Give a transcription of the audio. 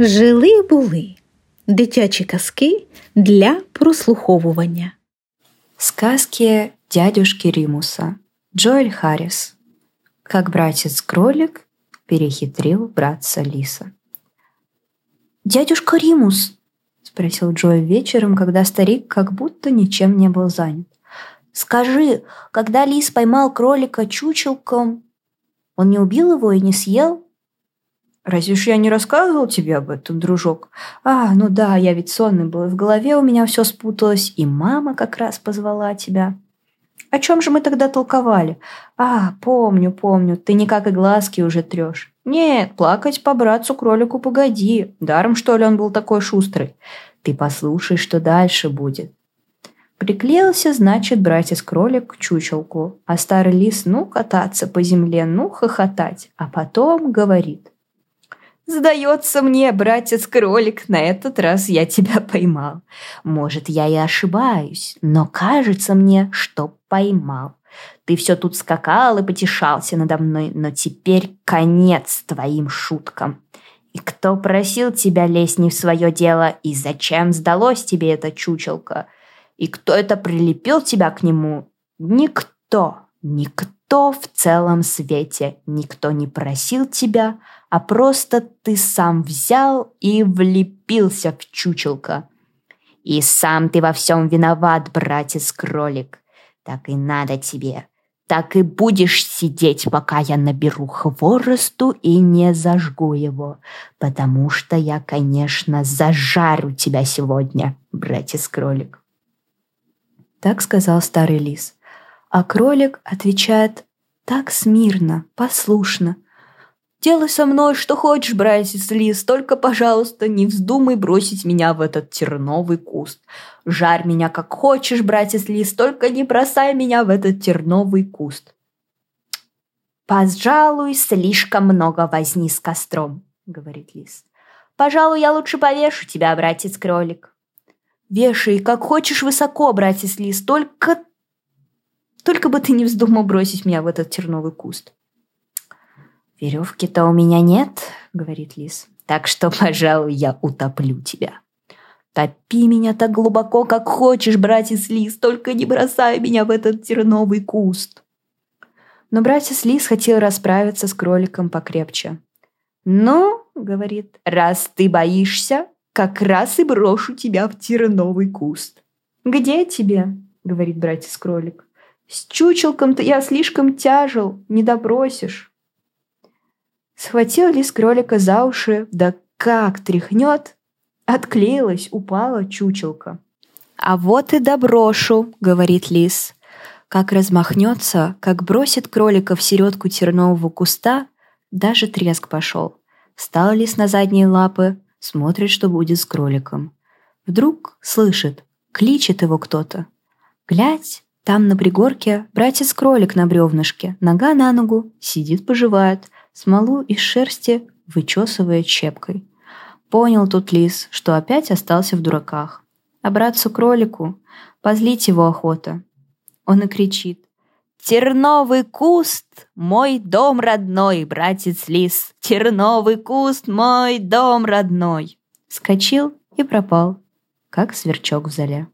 Жили були дитячі казки для прослуховування. Сказки дядюшки Римуса. Джоэль Харрис. Как братец-кролик перехитрил братца Лиса. «Дядюшка Римус!» – спросил Джоэль вечером, когда старик как будто ничем не был занят. «Скажи, когда лис поймал кролика чучелком, он не убил его и не съел?» Разве ж я не рассказывал тебе об этом, дружок? А, ну да, я ведь сонный был, и в голове у меня все спуталось, и мама как раз позвала тебя. О чем же мы тогда толковали? А, помню, помню, ты никак и глазки уже трешь. Нет, плакать по братцу кролику погоди. Даром, что ли, он был такой шустрый. Ты послушай, что дальше будет. Приклеился, значит, братец-кролик к чучелку, а старый лис ну кататься по земле, ну хохотать, а потом говорит – Сдается мне, братец-кролик, на этот раз я тебя поймал. Может, я и ошибаюсь, но кажется мне, что поймал. Ты все тут скакал и потешался надо мной, но теперь конец твоим шуткам. И кто просил тебя лезть не в свое дело, и зачем сдалось тебе это чучелка? И кто это прилепил тебя к нему? Никто, никто в целом свете, никто не просил тебя, а просто ты сам взял и влепился в чучелка. И сам ты во всем виноват, братец-кролик. Так и надо тебе. Так и будешь сидеть, пока я наберу хворосту и не зажгу его. Потому что я, конечно, зажарю тебя сегодня, братец-кролик. Так сказал старый лис. А кролик отвечает так смирно, послушно – Делай со мной что хочешь, братец Лис, только, пожалуйста, не вздумай бросить меня в этот терновый куст. Жарь меня как хочешь, братец Лис, только не бросай меня в этот терновый куст. «Пожалуй, слишком много возни с костром», — говорит лис. «Пожалуй, я лучше повешу тебя, братец-кролик». «Вешай, как хочешь высоко, братец лис, только... Только бы ты не вздумал бросить меня в этот терновый куст». «Веревки-то у меня нет», — говорит лис, «так что, пожалуй, я утоплю тебя». «Топи меня так глубоко, как хочешь, братец Лис, только не бросай меня в этот терновый куст». Но братец Лис хотел расправиться с кроликом покрепче. «Ну, — говорит, — раз ты боишься, как раз и брошу тебя в терновый куст». «Где тебе?» — говорит братец-кролик. «С чучелком-то я слишком тяжел, не добросишь». Схватил лис кролика за уши, да как тряхнет, отклеилась, упала чучелка. «А вот и доброшу», — говорит лис. Как размахнется, как бросит кролика в середку тернового куста, даже треск пошел. Стал лис на задние лапы, смотрит, что будет с кроликом. Вдруг слышит, кличет его кто-то. Глядь, там на пригорке братец-кролик на бревнышке, нога на ногу, сидит, поживает — смолу из шерсти вычесывая щепкой. Понял тут лис, что опять остался в дураках. А братцу-кролику позлить его охота. Он и кричит. «Терновый куст, мой дом родной, братец лис! Терновый куст, мой дом родной!» Скочил и пропал, как сверчок в зале.